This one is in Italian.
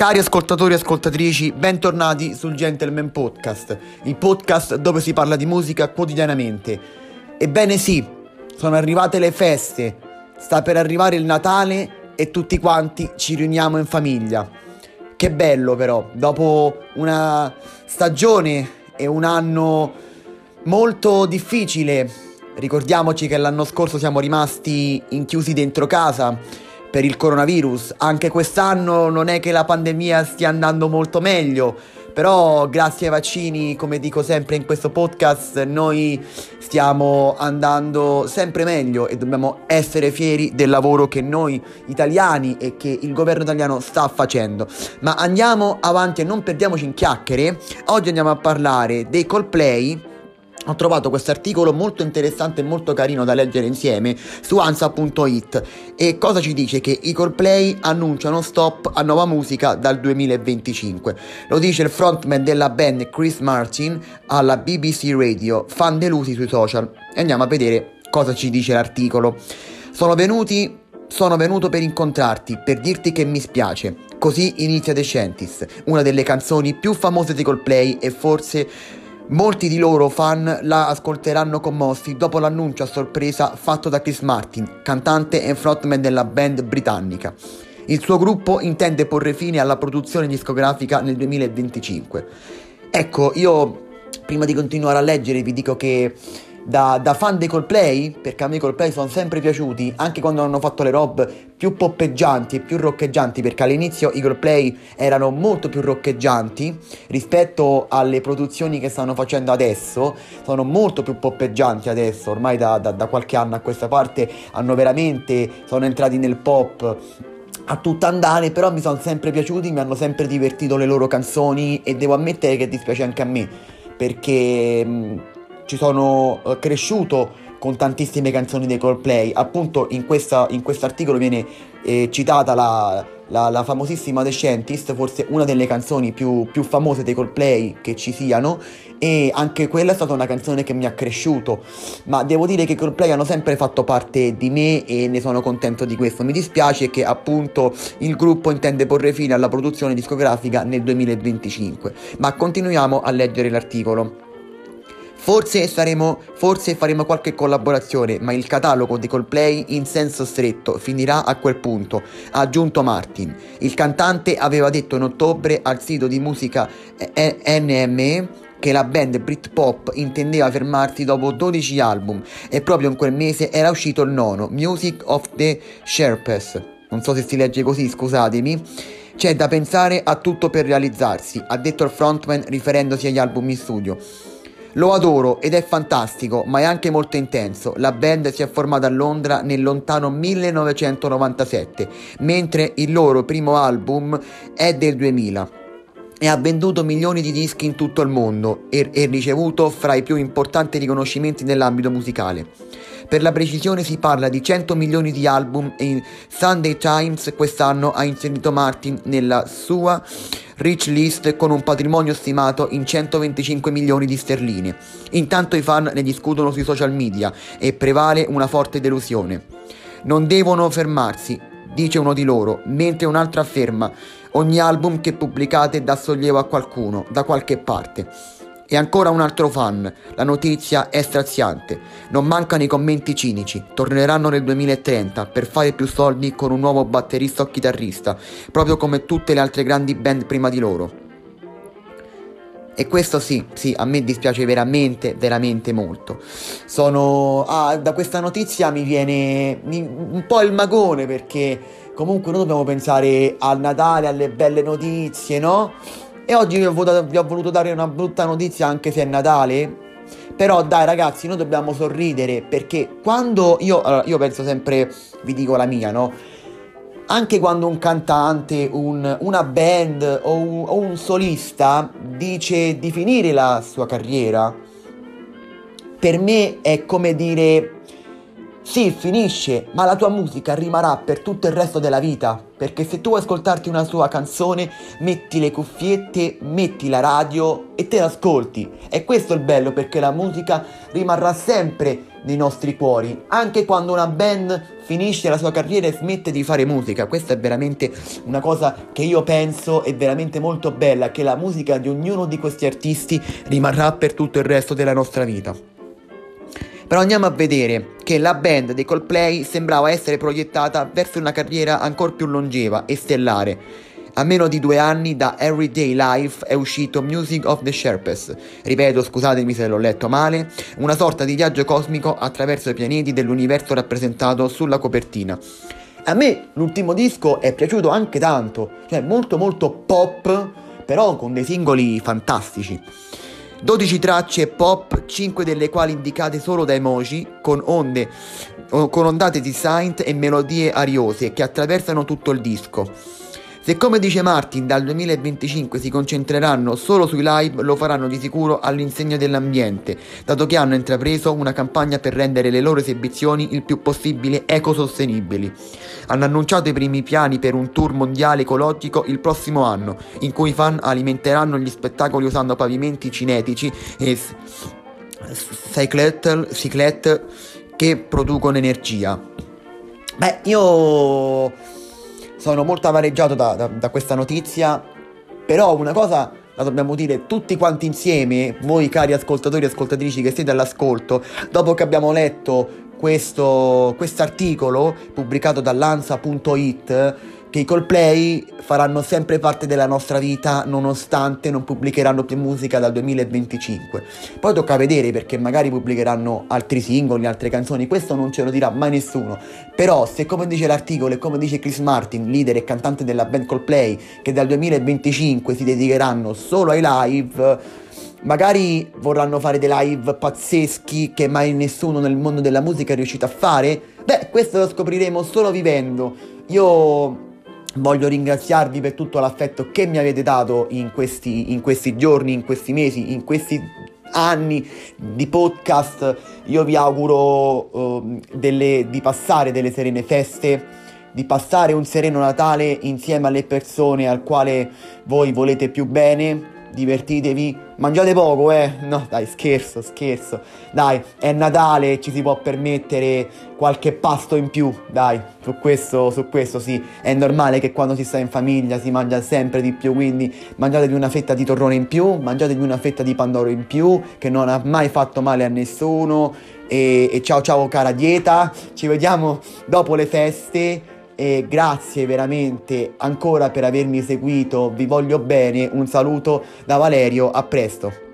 Cari ascoltatori e ascoltatrici, bentornati sul Gentleman Podcast, il podcast dove si parla di musica quotidianamente. Ebbene sì, sono arrivate le feste, sta per arrivare il Natale e tutti quanti ci riuniamo in famiglia. Che bello però, dopo una stagione e un anno molto difficile, ricordiamoci che l'anno scorso siamo rimasti inchiusi dentro casa per il coronavirus. Anche quest'anno non è che la pandemia stia andando molto meglio, però grazie ai vaccini, come dico sempre in questo podcast, noi stiamo andando sempre meglio e dobbiamo essere fieri del lavoro che noi italiani e che il governo italiano sta facendo. Ma andiamo avanti e non perdiamoci in chiacchiere. Oggi andiamo a parlare dei Coldplay ho trovato questo articolo molto interessante e molto carino da leggere insieme su ansa.it e cosa ci dice? Che i Coldplay annunciano stop a nuova musica dal 2025. Lo dice il frontman della band Chris Martin alla BBC Radio, fan delusi sui social. Andiamo a vedere cosa ci dice l'articolo. Sono venuti sono venuto per incontrarti, per dirti che mi spiace. Così inizia The Scientist, una delle canzoni più famose di Coldplay e forse Molti di loro fan la ascolteranno commossi dopo l'annuncio a sorpresa fatto da Chris Martin, cantante e frontman della band britannica. Il suo gruppo intende porre fine alla produzione discografica nel 2025. Ecco, io prima di continuare a leggere vi dico che da, da, fan dei Coldplay, perché a me i Coldplay sono sempre piaciuti, anche quando hanno fatto le robe più poppeggianti e più roccheggianti, perché all'inizio i Coldplay erano molto più roccheggianti rispetto alle produzioni che stanno facendo adesso, sono molto più poppeggianti adesso, ormai da, da, da qualche anno a questa parte hanno veramente, sono entrati nel pop a tutto andare, però mi sono sempre piaciuti, mi hanno sempre divertito le loro canzoni e devo ammettere che dispiace anche a me, perché ci sono uh, cresciuto con tantissime canzoni dei Coldplay. Appunto in, in questo articolo viene eh, citata la, la, la, famosissima The Scientist, forse una delle canzoni più, più, famose dei Coldplay che ci siano. E anche quella è stata una canzone che mi ha cresciuto. Ma devo dire che i Coldplay hanno sempre fatto parte di me e ne sono contento di questo. Mi dispiace che appunto il gruppo intende porre fine alla produzione discografica nel 2025. Ma continuiamo a leggere l'articolo. Forse, saremo, forse faremo qualche collaborazione, ma il catalogo di Coldplay in senso stretto finirà a quel punto, ha aggiunto Martin. Il cantante aveva detto in ottobre al sito di musica NME che la band Britpop intendeva fermarsi dopo 12 album e proprio in quel mese era uscito il nono, Music of the Sherpas. Non so se si legge così, scusatemi. C'è da pensare a tutto per realizzarsi, ha detto il frontman riferendosi agli album in studio. Lo adoro ed è fantastico, ma è anche molto intenso. La band si è formata a Londra nel lontano 1997, mentre il loro primo album è del 2000 e ha venduto milioni di dischi in tutto il mondo e, e ricevuto fra i più importanti riconoscimenti nell'ambito musicale. Per la precisione si parla di 100 milioni di album e Sunday Times quest'anno ha inserito Martin nella sua Rich List con un patrimonio stimato in 125 milioni di sterline. Intanto i fan ne discutono sui social media e prevale una forte delusione. Non devono fermarsi, dice uno di loro, mentre un altro afferma ogni album che pubblicate dà sollievo a qualcuno, da qualche parte. E ancora un altro fan, la notizia è straziante, non mancano i commenti cinici, torneranno nel 2030 per fare più soldi con un nuovo batterista o chitarrista, proprio come tutte le altre grandi band prima di loro. E questo sì, sì, a me dispiace veramente, veramente molto. Sono... Ah, da questa notizia mi viene un po' il magone perché comunque noi dobbiamo pensare al Natale, alle belle notizie, no? E oggi vi ho, voluto, vi ho voluto dare una brutta notizia anche se è Natale. Però dai ragazzi, noi dobbiamo sorridere perché quando io, allora, io penso sempre, vi dico la mia, no? Anche quando un cantante, un, una band o un, o un solista dice di finire la sua carriera, per me è come dire sì, finisce, ma la tua musica rimarrà per tutto il resto della vita. Perché se tu vuoi ascoltarti una sua canzone, metti le cuffiette, metti la radio e te l'ascolti. E questo è il bello perché la musica rimarrà sempre nei nostri cuori, anche quando una band finisce la sua carriera e smette di fare musica. Questa è veramente una cosa che io penso è veramente molto bella, che la musica di ognuno di questi artisti rimarrà per tutto il resto della nostra vita. Però andiamo a vedere che la band dei Coldplay sembrava essere proiettata verso una carriera ancora più longeva e stellare. A meno di due anni da Everyday Life è uscito Music of the Sherpas, ripeto scusatemi se l'ho letto male, una sorta di viaggio cosmico attraverso i pianeti dell'universo rappresentato sulla copertina. A me l'ultimo disco è piaciuto anche tanto, cioè molto molto pop, però con dei singoli fantastici. 12 tracce pop, 5 delle quali indicate solo da emoji, con onde, con ondate di synth e melodie ariose che attraversano tutto il disco. Se come dice Martin dal 2025 si concentreranno solo sui live, lo faranno di sicuro all'insegna dell'ambiente, dato che hanno intrapreso una campagna per rendere le loro esibizioni il più possibile ecosostenibili. Hanno annunciato i primi piani per un tour mondiale ecologico il prossimo anno, in cui i fan alimenteranno gli spettacoli usando pavimenti cinetici e cyclette che producono energia. Beh, io sono molto avareggiato da, da, da questa notizia, però una cosa la dobbiamo dire tutti quanti insieme, voi cari ascoltatori e ascoltatrici che siete all'ascolto, dopo che abbiamo letto questo articolo pubblicato dall'ansa.it che i Coldplay faranno sempre parte della nostra vita nonostante non pubblicheranno più musica dal 2025. Poi tocca vedere perché magari pubblicheranno altri singoli, altre canzoni, questo non ce lo dirà mai nessuno. Però se come dice l'articolo e come dice Chris Martin, leader e cantante della band Coldplay, che dal 2025 si dedicheranno solo ai live, magari vorranno fare dei live pazzeschi che mai nessuno nel mondo della musica è riuscito a fare? Beh, questo lo scopriremo solo vivendo. Io Voglio ringraziarvi per tutto l'affetto che mi avete dato in questi, in questi giorni, in questi mesi, in questi anni di podcast. Io vi auguro uh, delle, di passare delle serene feste, di passare un sereno Natale insieme alle persone al quale voi volete più bene divertitevi, mangiate poco, eh. No, dai, scherzo, scherzo. Dai, è Natale, ci si può permettere qualche pasto in più, dai. Su questo, su questo sì, è normale che quando si sta in famiglia si mangia sempre di più, quindi mangiatevi una fetta di torrone in più, mangiatevi una fetta di pandoro in più, che non ha mai fatto male a nessuno. E, e ciao ciao cara dieta, ci vediamo dopo le feste e grazie veramente ancora per avermi seguito, vi voglio bene, un saluto da Valerio, a presto.